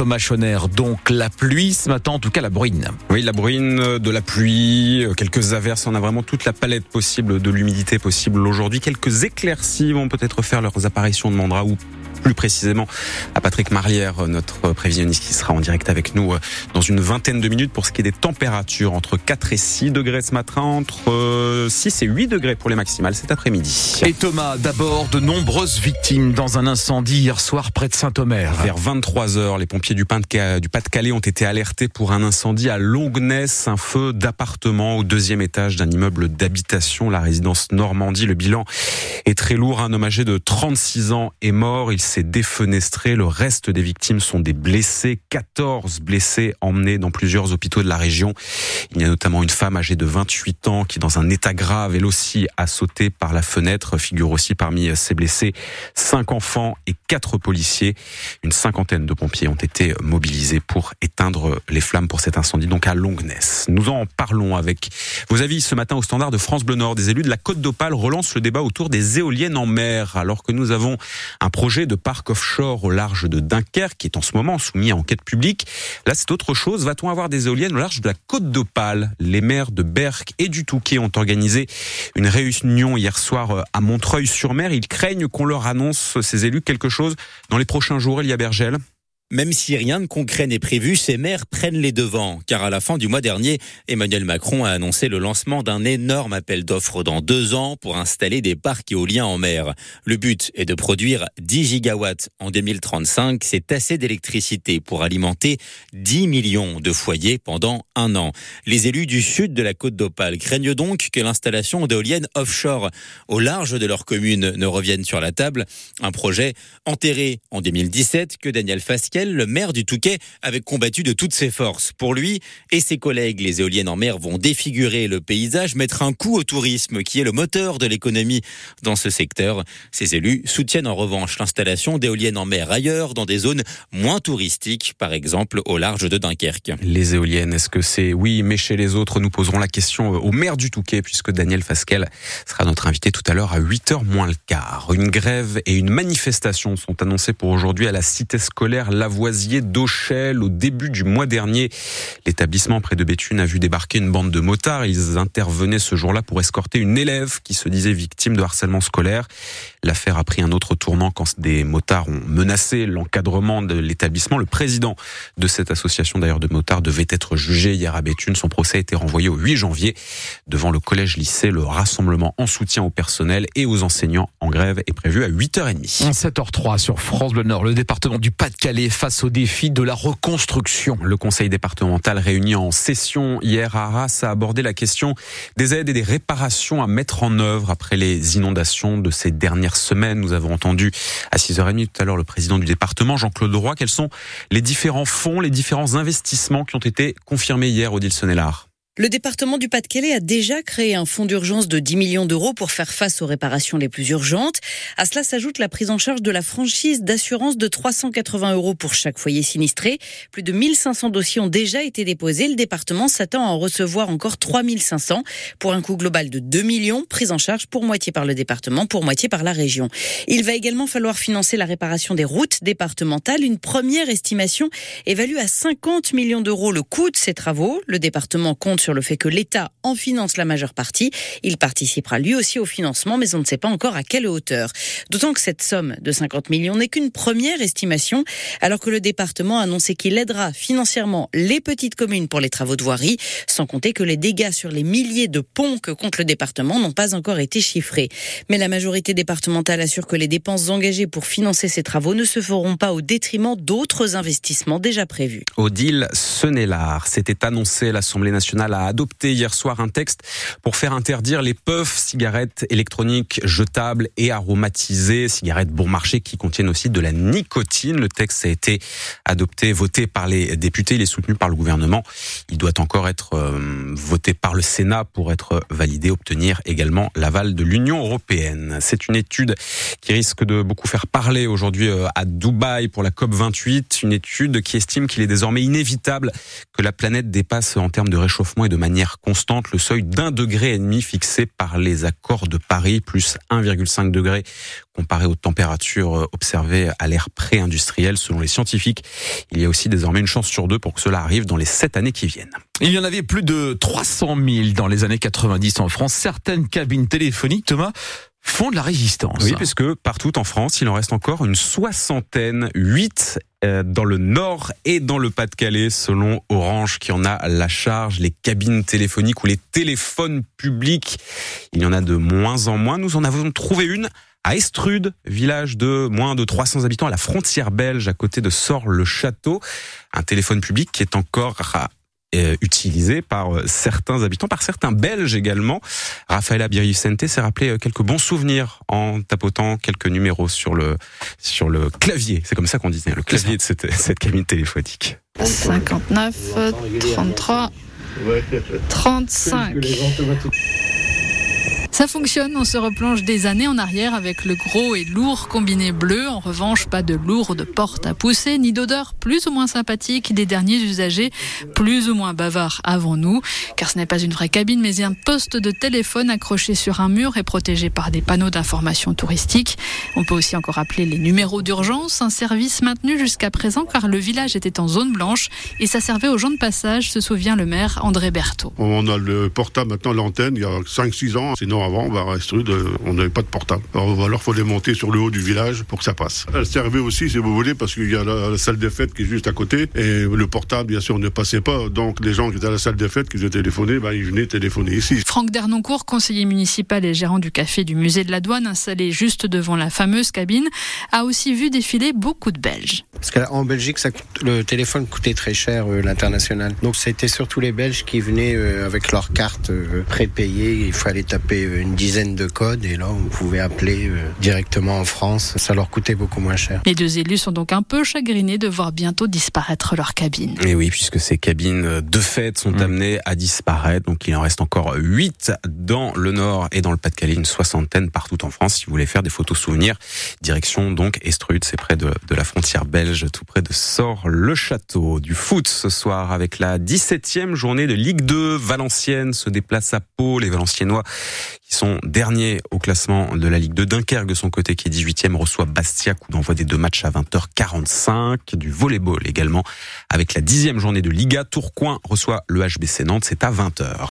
Thomas. Donc la pluie ce matin, en tout cas la bruine. Oui, la bruine, de la pluie, quelques averses. On a vraiment toute la palette possible de l'humidité possible aujourd'hui. Quelques éclaircies vont peut-être faire leurs apparitions, demandera ou plus précisément à Patrick Marlière, notre prévisionniste qui sera en direct avec nous euh, dans une vingtaine de minutes pour ce qui est des températures entre 4 et 6 degrés ce matin, entre 6 euh, et 8 degrés pour les maximales cet après-midi. Et Thomas, d'abord, de nombreuses victimes dans un incendie hier soir près de Saint-Omer. Vers 23 heures, les pompiers du Pas-de-Calais ont été alertés pour un incendie à Longness, un feu d'appartement au deuxième étage d'un immeuble d'habitation, la résidence Normandie. Le bilan est très lourd. Un homme âgé de 36 ans est mort. Il s'est défenestré. Le reste des victimes sont des blessés. 14 blessés emmenés dans plusieurs hôpitaux de la région. Il y a notamment une femme âgée de 28 ans qui, dans un état grave, elle aussi a sauté par la fenêtre. Figure aussi parmi ces blessés cinq enfants et quatre policiers. Une cinquantaine de pompiers ont été mobilisés pour éteindre les flammes pour cet incendie, donc à Longness. Nous en parlons avec vos avis ce matin au standard de France Bleu Nord. Des élus de la Côte d'Opale relancent le débat autour des éoliennes en mer, alors que nous avons un projet de parc offshore au large de Dunkerque, qui est en ce moment soumis à enquête publique. Là, c'est autre chose. Va-t-on avoir des éoliennes au large de la côte d'Opale? Les maires de Berck et du Touquet ont organisé une réunion hier soir euh, à Montreuil-sur-Mer. Ils craignent qu'on leur annonce, ces élus, quelque chose dans les prochains jours. Il y a Bergel. Même si rien de concret n'est prévu, ces maires prennent les devants, car à la fin du mois dernier, Emmanuel Macron a annoncé le lancement d'un énorme appel d'offres dans deux ans pour installer des parcs éoliens en mer. Le but est de produire 10 gigawatts en 2035, c'est assez d'électricité pour alimenter 10 millions de foyers pendant un an. Les élus du sud de la côte d'Opale craignent donc que l'installation d'éoliennes offshore au large de leur commune ne revienne sur la table, un projet enterré en 2017 que Daniel Fasquet le maire du Touquet avait combattu de toutes ses forces. Pour lui et ses collègues, les éoliennes en mer vont défigurer le paysage, mettre un coup au tourisme, qui est le moteur de l'économie dans ce secteur. Ces élus soutiennent en revanche l'installation d'éoliennes en mer ailleurs, dans des zones moins touristiques, par exemple au large de Dunkerque. Les éoliennes, est-ce que c'est oui, mais chez les autres, nous poserons la question au maire du Touquet, puisque Daniel Fasquel sera notre invité tout à l'heure à 8h moins le quart. Une grève et une manifestation sont annoncées pour aujourd'hui à la cité scolaire La Lavoisier d'Auchel au début du mois dernier. L'établissement près de Béthune a vu débarquer une bande de motards. Ils intervenaient ce jour-là pour escorter une élève qui se disait victime de harcèlement scolaire. L'affaire a pris un autre tournant quand des motards ont menacé l'encadrement de l'établissement. Le président de cette association d'ailleurs de motards devait être jugé hier à Béthune. Son procès a été renvoyé au 8 janvier devant le collège-lycée. Le rassemblement en soutien au personnel et aux enseignants en grève est prévu à 8h30. 7h03 sur France Bleu Nord, le département du Pas-de-Calais face au défi de la reconstruction. Le conseil départemental réuni en session hier à Arras a abordé la question des aides et des réparations à mettre en œuvre après les inondations de ces dernières semaines. Nous avons entendu à 6h30 tout à l'heure le président du département, Jean-Claude Roy. Quels sont les différents fonds, les différents investissements qui ont été confirmés hier, Odile Sonnellard le département du Pas-de-Calais a déjà créé un fonds d'urgence de 10 millions d'euros pour faire face aux réparations les plus urgentes. À cela s'ajoute la prise en charge de la franchise d'assurance de 380 euros pour chaque foyer sinistré. Plus de 1500 dossiers ont déjà été déposés. Le département s'attend à en recevoir encore 3500 pour un coût global de 2 millions, prise en charge pour moitié par le département, pour moitié par la région. Il va également falloir financer la réparation des routes départementales. Une première estimation évalue à 50 millions d'euros le coût de ces travaux. Le département compte sur le fait que l'État en finance la majeure partie. Il participera lui aussi au financement, mais on ne sait pas encore à quelle hauteur. D'autant que cette somme de 50 millions n'est qu'une première estimation, alors que le département a annoncé qu'il aidera financièrement les petites communes pour les travaux de voirie, sans compter que les dégâts sur les milliers de ponts que compte le département n'ont pas encore été chiffrés. Mais la majorité départementale assure que les dépenses engagées pour financer ces travaux ne se feront pas au détriment d'autres investissements déjà prévus. Odile Senelard, c'était annoncé à l'Assemblée nationale a adopté hier soir un texte pour faire interdire les puffs, cigarettes électroniques jetables et aromatisées, cigarettes bon marché qui contiennent aussi de la nicotine. Le texte a été adopté, voté par les députés, il est soutenu par le gouvernement. Il doit encore être euh, voté par le Sénat pour être validé, obtenir également l'aval de l'Union européenne. C'est une étude qui risque de beaucoup faire parler aujourd'hui euh, à Dubaï pour la COP 28, une étude qui estime qu'il est désormais inévitable que la planète dépasse en termes de réchauffement et de manière constante le seuil d'un degré et demi fixé par les accords de Paris, plus 1,5 degré comparé aux températures euh, observées à l'ère pré-industrielle selon les scientifiques. Il y a aussi désormais une chance sur deux pour que cela arrive dans les sept années qui viennent. Il y en avait plus de 300 000 dans les années 90 en France. Certaines cabines téléphoniques, Thomas, font de la résistance. Oui, parce que partout en France, il en reste encore une soixantaine, huit euh, dans le nord et dans le Pas-de-Calais, selon Orange, qui en a la charge, les cabines téléphoniques ou les téléphones publics. Il y en a de moins en moins. Nous en avons trouvé une à Estrude, village de moins de 300 habitants à la frontière belge, à côté de Sort-le-Château. Un téléphone public qui est encore utilisé par euh, certains habitants, par certains Belges également. Raphaël Abiricente s'est rappelé euh, quelques bons souvenirs en tapotant quelques numéros sur le sur le clavier. C'est comme ça qu'on disait, le clavier de cette, cette cabine téléphonique. 59, 33, 35. Ça fonctionne, on se replonge des années en arrière avec le gros et lourd combiné bleu. En revanche, pas de lourde porte à pousser, ni d'odeur plus ou moins sympathique des derniers usagers, plus ou moins bavards avant nous. Car ce n'est pas une vraie cabine, mais un poste de téléphone accroché sur un mur et protégé par des panneaux d'information touristique. On peut aussi encore appeler les numéros d'urgence, un service maintenu jusqu'à présent car le village était en zone blanche et ça servait aux gens de passage, se souvient le maire André Berthaud. On a le portable maintenant, l'antenne, il y a 5-6 ans, sinon avant, bah, à Estrude, on n'avait pas de portable. Alors, faut les monter sur le haut du village pour que ça passe. Elle servait aussi, si vous voulez, parce qu'il y a la, la, salle des fêtes qui est juste à côté, et le portable, bien sûr, ne passait pas. Donc, les gens qui étaient à la salle des fêtes, qui venaient téléphoner, bah, ils venaient téléphoner ici. Franck Dernoncourt, conseiller municipal et gérant du café du musée de la douane, installé juste devant la fameuse cabine, a aussi vu défiler beaucoup de Belges. Parce qu'en Belgique, ça coûte, le téléphone coûtait très cher, euh, l'international. Donc, c'était surtout les Belges qui venaient euh, avec leur carte euh, prépayée. Il fallait taper une dizaine de codes et là on pouvait appeler euh, directement en France. Ça leur coûtait beaucoup moins cher. Les deux élus sont donc un peu chagrinés de voir bientôt disparaître leur cabine. Et oui, puisque ces cabines de fête sont mmh. amenées à disparaître. Donc il en reste encore 8 dans le nord et dans le Pas-de-Calais, une soixantaine partout en France. Si vous voulez faire des photos souvenirs, direction donc Estrude, c'est près de, de la frontière belge, tout près de Sort-le-Château. Du foot ce soir avec la 17e journée de Ligue 2. Valenciennes se déplace à Pau. Les Valenciennois qui sont derniers au classement de la Ligue 2. Dunkerque, de son côté, qui est 18e, reçoit Bastia, coup d'envoi des deux matchs à 20h45. Du volleyball également, avec la dixième journée de Liga. Tourcoing reçoit le HBC Nantes, c'est à 20h.